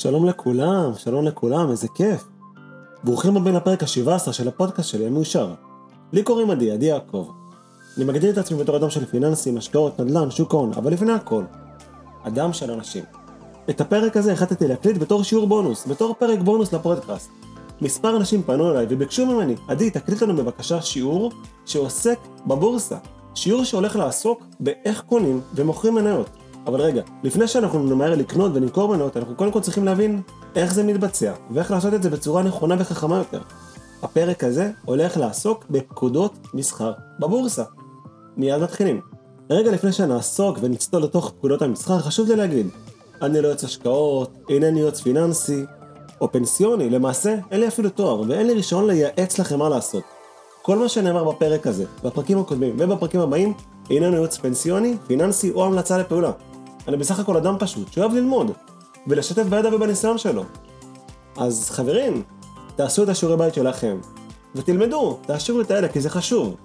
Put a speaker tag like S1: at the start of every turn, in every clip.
S1: שלום לכולם, שלום לכולם, איזה כיף. ברוכים הבאים לפרק ה-17 של הפודקאסט שלי, המאושר. לי קוראים עדי, עדי יעקב. אני מגדיר את עצמי בתור אדם של פיננסים, השקעות, נדל"ן, שוק ההון, אבל לפני הכל, אדם של אנשים. את הפרק הזה החלטתי להקליט בתור שיעור בונוס, בתור פרק בונוס לפודקאסט. מספר אנשים פנו אליי וביקשו ממני, עדי, תקליט לנו בבקשה שיעור שעוסק בבורסה. שיעור שהולך לעסוק באיך קונים ומוכרים מניות. אבל רגע, לפני שאנחנו נמהר לקנות ולמכור מניות, אנחנו קודם כל צריכים להבין איך זה מתבצע, ואיך לעשות את זה בצורה נכונה וחכמה יותר. הפרק הזה הולך לעסוק בפקודות מסחר בבורסה. מיד מתחילים. רגע לפני שנעסוק ונצטול לתוך פקודות המסחר, חשוב לי להגיד, אני לא יועץ השקעות, אינני יועץ פיננסי או פנסיוני, למעשה אין לי אפילו תואר ואין לי רישיון לייעץ לכם מה לעשות. כל מה שנאמר בפרק הזה, בפרקים הקודמים ובפרקים הבאים, איננו ייעוץ פנסיוני, פיננסי או המלצה לפעולה. אני בסך הכל אדם פשוט שאוהב ללמוד ולשתף בידע ובניסיון שלו. אז חברים, תעשו את השיעורי בית שלכם ותלמדו, תעשירו את האלה כי זה חשוב.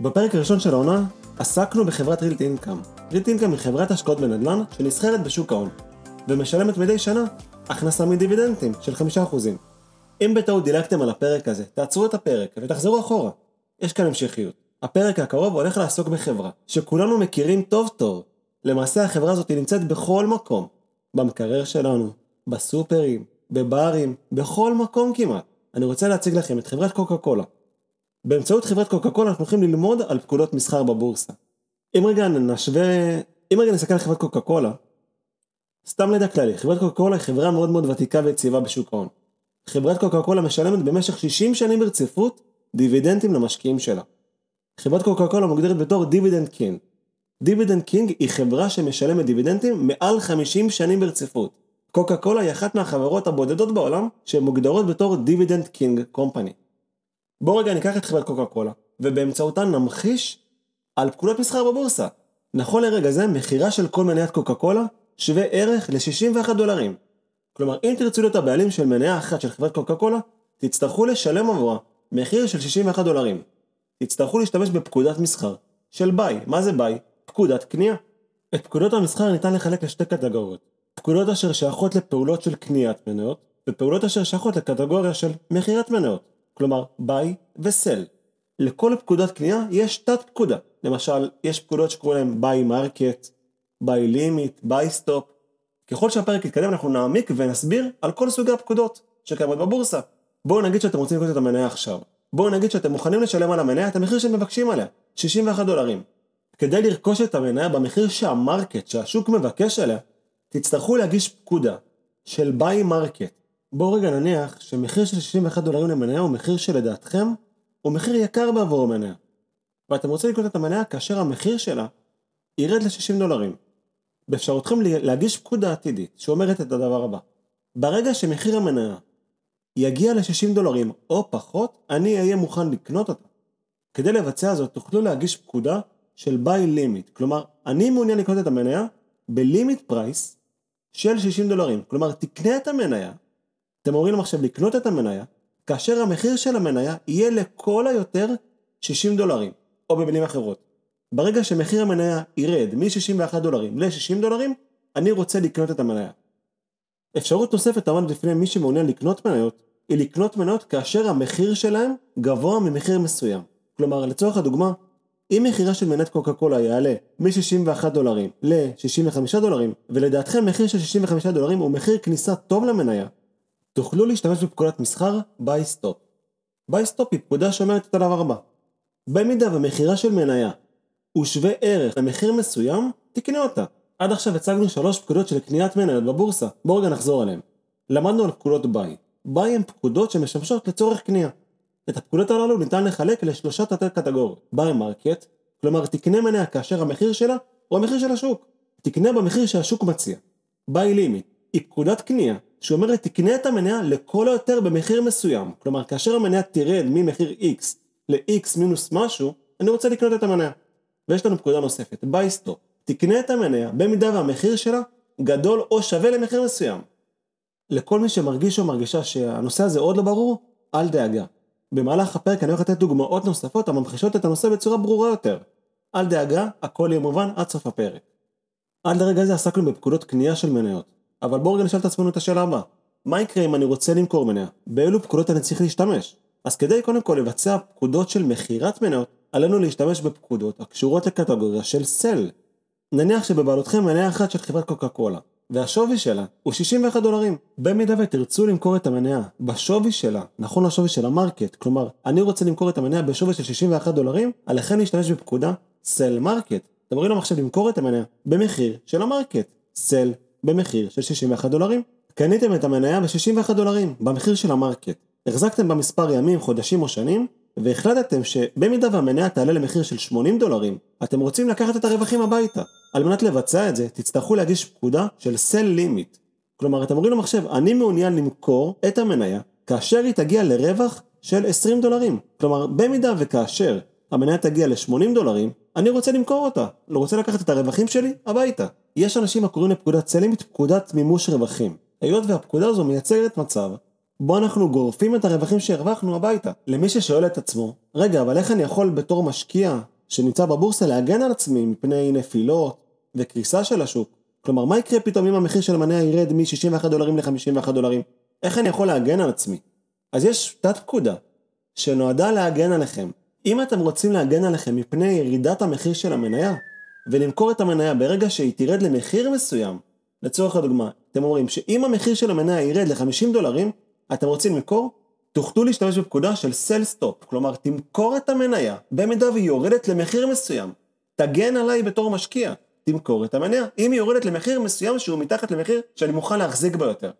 S1: בפרק הראשון של העונה עסקנו בחברת רילט אינקאם. רילט אינקאם היא חברת השקעות בנדל"ן שנסחרת בשוק ההון ומשלמת מדי שנה הכנסה מדיבידנדים של 5%. אם בטעות דילגתם על הפרק הזה, תעצרו את הפרק ותחזרו אחורה. יש כאן המשכיות. הפרק הקרוב הולך לעסוק בחברה שכולנו מכירים טוב טוב למעשה החברה הזאת נמצאת בכל מקום. במקרר שלנו, בסופרים, בברים, בכל מקום כמעט. אני רוצה להציג לכם את חברת קוקה קולה. באמצעות חברת קוקה קולה אנחנו הולכים ללמוד על פקודות מסחר בבורסה. אם רגע נשווה, אם רגע נסתכל על חברת קוקה קולה, סתם לידע כללי, חברת קוקה קולה היא חברה מאוד מאוד ותיקה ויציבה בשוק ההון. חברת קוקה קולה משלמת במשך 60 שנים ברציפות דיבידנדים למשקיעים שלה. חברת קוקה קולה מוגדרת בתור dividend king. dividend king היא חברה שמשלמת דיבידנדים מעל 50 שנים ברציפות. קוקה קולה היא אחת מהחברות הבודדות בעולם שמוגדרות בתור dividend king company. בואו רגע ניקח את חברת קוקה קולה ובאמצעותה נמחיש על פקודות מסחר בבורסה. נכון לרגע זה מכירה של כל מניית קוקה קולה שווה ערך ל-61 דולרים. כלומר אם תרצו להיות הבעלים של מניה אחת של חברת קוקה קולה תצטרכו לשלם עבורה מחיר של 61 דולרים. תצטרכו להשתמש בפקודת מסחר של buy. מה זה buy? פקודת קנייה. את פקודות המסחר ניתן לחלק לשתי קטגוריות. פקודות אשר שייכות לפעולות של קניית מניות, ופעולות אשר שייכות לקטגוריה של מכירת מניות, כלומר buy ו sell. לכל פקודת קנייה יש תת פקודה. למשל, יש פקודות שקוראים להם buy market, buy limit, buy stop. ככל שהפרק יתקדם אנחנו נעמיק ונסביר על כל סוגי הפקודות שקיימות בבורסה. בואו נגיד שאתם רוצים לקנות את המניה עכשיו. בואו נגיד שאתם מוכנים לשלם על המניה את המחיר שמבקשים עליה, 61 דולרים. כדי לרכוש את המניה במחיר שה market, שהשוק מבקש עליה, תצטרכו להגיש פקודה של buy market. בואו רגע נניח שמחיר של 61 דולרים למניה הוא מחיר שלדעתכם הוא מחיר יקר בעבור המניה. ואתם רוצים לקנות את המניה כאשר המחיר שלה ירד ל-60 דולרים. באפשרותכם להגיש פקודה עתידית שאומרת את הדבר הבא: ברגע שמחיר המניה יגיע ל-60 דולרים או פחות, אני אהיה מוכן לקנות אותה. כדי לבצע זאת תוכלו להגיש פקודה של buy limit, כלומר אני מעוניין לקנות את המניה ב limit price של 60 דולרים, כלומר תקנה את המניה, אתם אומרים עכשיו לקנות את המניה, כאשר המחיר של המניה יהיה לכל היותר 60 דולרים, או במילים אחרות. ברגע שמחיר המניה ירד מ-61 דולרים ל-60 דולרים, אני רוצה לקנות את המניה. אפשרות נוספת עמדת בפני מי שמעוניין לקנות מניות, היא לקנות מניות כאשר המחיר שלהם גבוה ממחיר מסוים. כלומר, לצורך הדוגמה, אם מחירה של מנת קוקה קולה יעלה מ-61 דולרים ל-65 דולרים, ולדעתכם מחיר של 65 דולרים הוא מחיר כניסה טוב למניה, תוכלו להשתמש בפקודת מסחר buy stop. buy stop היא פקודה שאומרת את הדבר הבא. במידה ומחירה של מניה הוא שווה ערך למחיר מסוים, תקנה אותה. עד עכשיו הצגנו שלוש פקודות של קניית מניות בבורסה, בואו רגע נחזור עליהן. למדנו על פקודות buy. buy הן פקודות שמשמשות לצורך קנייה. את הפקודות הללו ניתן לחלק לשלושה תתי קטגוריות. buy market, כלומר תקנה מניה כאשר המחיר שלה הוא המחיר של השוק. תקנה במחיר שהשוק מציע. buy limit, היא פקודת קנייה שאומרת תקנה את המניה לכל היותר במחיר מסוים. כלומר כאשר המניה תרד ממחיר X ל-X מינוס משהו, אני רוצה לקנות את המניה. ויש לנו פקודה נוספת, buy stop. תקנה את המניה במידה והמחיר שלה גדול או שווה למחיר מסוים. לכל מי שמרגיש או מרגישה שהנושא הזה עוד לא ברור, אל דאגה. במהלך הפרק אני הולך לתת דוגמאות נוספות הממחישות את הנושא בצורה ברורה יותר. אל דאגה, הכל יהיה מובן עד סוף הפרק. עד לרגע זה עסקנו בפקודות קנייה של מניות. אבל בואו רגע נשאל את עצמנו את השאלה הבאה. מה יקרה אם אני רוצה למכור מניה? באילו פקודות אני צריך להשתמש? אז כדי קודם כל לבצע פקודות של מכירת מניות, עלינו להשתמש בפקודות הקשורות לקטגוריה של סל. נניח שבבעלותכם מניה אחת של חברת קוקה קולה, והשווי שלה הוא 61 דולרים. במידה ותרצו למכור את המניה בשווי שלה, נכון לשווי של המרקט, כלומר, אני רוצה למכור את המניה בשווי של 61 דולרים, עליכם להשתמש בפקודה sell market. אתם אומרים למחשב למכור את המניה במחיר של ה market, sell במחיר של 61 דולרים. קניתם את המניה ב-61 דולרים, במחיר של ה market. החזקתם בה מספר ימים, חודשים או שנים, והחלטתם שבמידה והמניה תעלה למחיר של 80 דולרים, אתם רוצים לקחת את הרווחים הביתה. על מנת לבצע את זה, תצטרכו להגיש פקודה של sell limit. כלומר, אתם אומרים למחשב, אני מעוניין למכור את המניה כאשר היא תגיע לרווח של 20 דולרים. כלומר, במידה וכאשר המניה תגיע ל-80 דולרים, אני רוצה למכור אותה. לא רוצה לקחת את הרווחים שלי הביתה. יש אנשים הקוראים לפקודת סל לימיט פקודת מימוש רווחים. היות והפקודה הזו מייצרת מצב בו אנחנו גורפים את הרווחים שהרווחנו הביתה. למי ששואל את עצמו, רגע, אבל איך אני יכול בתור משקיע שנמצא בבורסה להגן על עצמי מפני נפילות וקריסה של השוק? כלומר, מה יקרה פתאום אם המחיר של המניה ירד מ-61 דולרים ל-51 דולרים? איך אני יכול להגן על עצמי? אז יש תת פקודה שנועדה להגן עליכם. אם אתם רוצים להגן עליכם מפני ירידת המחיר של המניה, ולמכור את המניה ברגע שהיא תרד למחיר מסוים, לצורך הדוגמה, אתם אומרים שאם המחיר של המניה ירד ל-50 דולרים, אתם רוצים למכור? תוכלו להשתמש בפקודה של סל סטופ, כלומר תמכור את המניה במידה והיא יורדת למחיר מסוים. תגן עליי בתור משקיע, תמכור את המניה. אם היא יורדת למחיר מסוים שהוא מתחת למחיר שאני מוכן להחזיק בה יותר.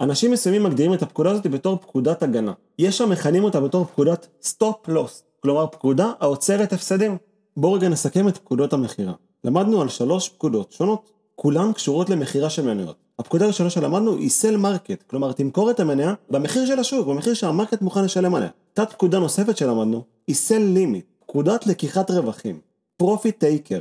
S1: אנשים מסוימים מגדירים את הפקודה הזאת בתור פקודת הגנה. יש שמכנים אותה בתור פקודת stop loss, כלומר פקודה העוצרת הפסדים. בואו רגע נסכם את פקודות המכירה. למדנו על שלוש פקודות שונות, כולן קשורות למכירה של מניות. הפקודה הראשונה שלמדנו היא sell market, כלומר תמכור את המניה במחיר של השוק, במחיר שה market מוכן לשלם עליה. תת פקודה נוספת שלמדנו היא sell limit, פקודת לקיחת רווחים, profit taker.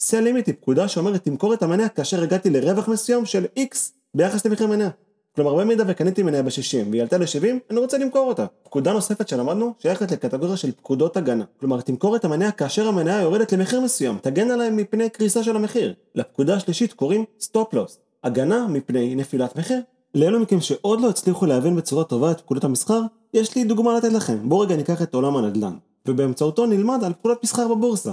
S1: sell limit היא פקודה שאומרת תמכור את המניה כאשר הגעתי לרווח מסוים של X ביחס למחיר מניה. כלומר במידה וקניתי מניה ב-60 והיא עלתה ל-70, אני רוצה למכור אותה. פקודה נוספת שלמדנו שייכת לקטגוריה של פקודות הגנה. כלומר תמכור את המניה כאשר המניה יורדת למחיר מסוים, תגן עליי מפני קריסה של המחיר. לפקודה השלישית קוראים stop loss, הגנה מפני נפילת מחיר. לאלו מכם שעוד לא הצליחו להבין בצורה טובה את פקודות המסחר, יש לי דוגמה לתת לכם. בואו רגע ניקח את עולם הנדל"ן, ובאמצעותו נלמד על פקודות מסחר בבורסה.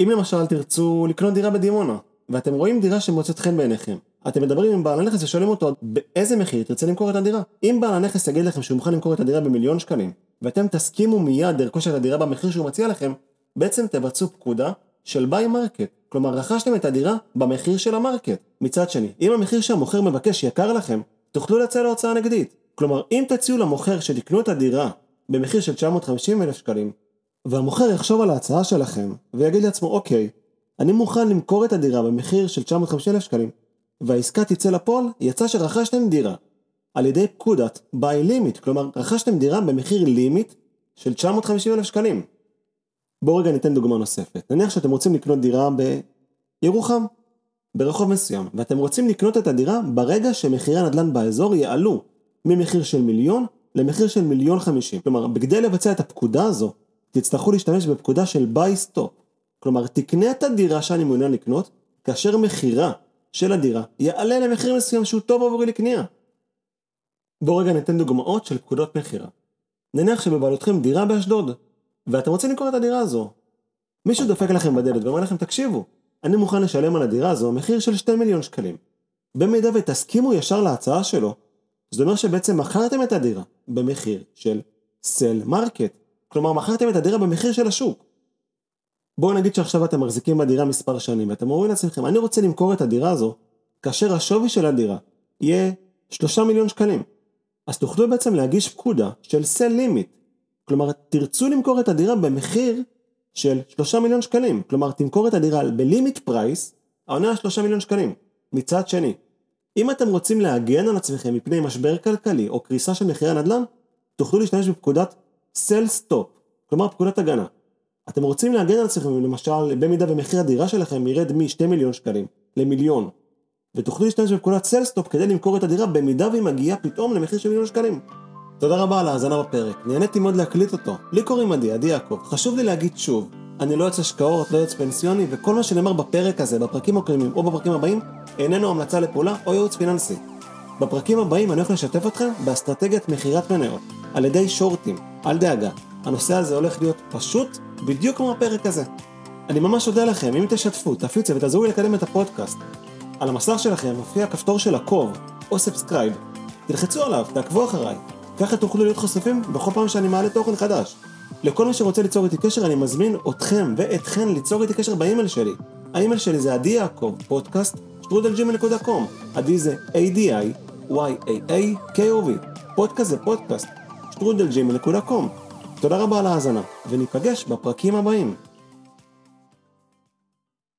S1: אם למשל תרצו לקנות דירה בדימונה, ואתם רואים דירה שמוצאת חן בעיניכם, אתם מדברים עם בעל הנכס ושואלים אותו באיזה מחיר תרצה למכור את הדירה. אם בעל הנכס יגיד לכם שהוא מוכן למכור את הדירה במיליון שקלים, ואתם תסכימו מיד לרכוש את הדירה במחיר שהוא מציע לכם, בעצם תבצעו פקודה של buy market. כלומר רכשתם את הדירה במחיר של ה market. מצד שני, אם המחיר שהמוכר מבקש יקר לכם, תוכלו לצאת להצעה נגדית. כלומר, אם תציעו למוכר שתקנו את הדירה במחיר של 950 אלף שקלים, והמוכר יחשוב על ההצעה שלכם, ויגיד לעצמו, אוקיי, אני מוכן למכור את הדירה במחיר של 950 אלף שקלים, והעסקה תצא לפועל, יצא שרכשתם דירה על ידי פקודת ביי לימיט, כלומר רכשתם דירה במחיר לימיט של 950 אלף שקלים. בואו רגע ניתן דוגמה נוספת. נניח שאתם רוצים לקנות דירה בירוחם, ברחוב מסוים, ואתם רוצים לקנות את הדירה ברגע שמחירי הנדל"ן באזור יעלו ממחיר של מיליון למחיר של מיליון חמישים. כלומר, בכדי לבצע את הפקודה הזו, תצטרכו להשתמש בפקודה של buy stop. כלומר, תקנה את הדירה שאני מעוניין לקנות, כאשר מחירה של הדירה יעלה למחיר מסוים שהוא טוב עבורי לקנייה. בואו רגע ניתן דוגמאות של פקודות מכירה. נניח שבבעלותכם דירה באשדוד, ואתם רוצים למכור את הדירה הזו. מישהו דופק לכם בדלת ואומר לכם, תקשיבו, אני מוכן לשלם על הדירה הזו מחיר של 2 מיליון שקלים. במידה ותסכימו ישר להצעה שלו, זה אומר שבעצם מכרתם את הדירה במחיר של sell market. כלומר, מכרתם את הדירה במחיר של השוק. בואו נגיד שעכשיו אתם מחזיקים בדירה מספר שנים, ואתם אומרים לעצמכם, אני רוצה למכור את הדירה הזו, כאשר השווי של הדירה יהיה 3 מיליון שקלים. אז תוכלו בעצם להגיש פקודה של sell limit. כלומר, תרצו למכור את הדירה במחיר של 3 מיליון שקלים. כלומר, תמכור את הדירה ב limit price, העונה על 3 מיליון שקלים. מצד שני, אם אתם רוצים להגן על עצמכם מפני משבר כלכלי או קריסה של מחירי הנדל"ן, תוכלו להשתמש בפקודת sell stop, כלומר פקודת הגנה. אתם רוצים להגן על עצמכם למשל במידה ומחיר הדירה שלכם ירד מ-2 מיליון שקלים למיליון ותוכלו להשתמש בפקודת sell stop כדי למכור את הדירה במידה והיא מגיעה פתאום למחיר של מיליון שקלים. תודה רבה על ההאזנה בפרק, נהניתי מאוד להקליט אותו. לי קוראים עדי, עדי יעקב. חשוב לי להגיד שוב, אני לא יועץ השקעות, לא יועץ פנסיוני, וכל מה שנאמר בפרק הזה, בפרקים הקודמים או בפרקים הבאים, איננו המלצה לפעולה או ייעוץ פיננסי. בפרקים הבאים אני הולך לשתף אתכם באסטרטגיית מכירת מניות, על ידי שורטים, אל דאגה. הנושא הזה הולך להיות פשוט, בדיוק כמו הפרק הזה. אני ממש אודה לכם, אם תשתפו, תפיצו ותעזרו לי לקדם את הפודקאסט. על המסך שלכם מופיע כפתור של עקוב, או subscribe. תלחצו עליו, תעקבו אחריי. ככה תוכלו להיות חשופים בכל פעם שאני מעלה תוכן חדש. לכל מי שרוצה ליצור איתי קשר, אני מזמין אתכם ואתכן ליצור איתי קשר באימייל שלי. האימייל שלי זה עדי יעקב, פודקאסט, שטרודל gmail.com. עדי זה A-D-I-Y-A-A-K-O-V. פודקאסט זה פודקאסט, שטרודל gmail.com. תודה רבה על ההאזנה, וניפגש בפרקים הבאים.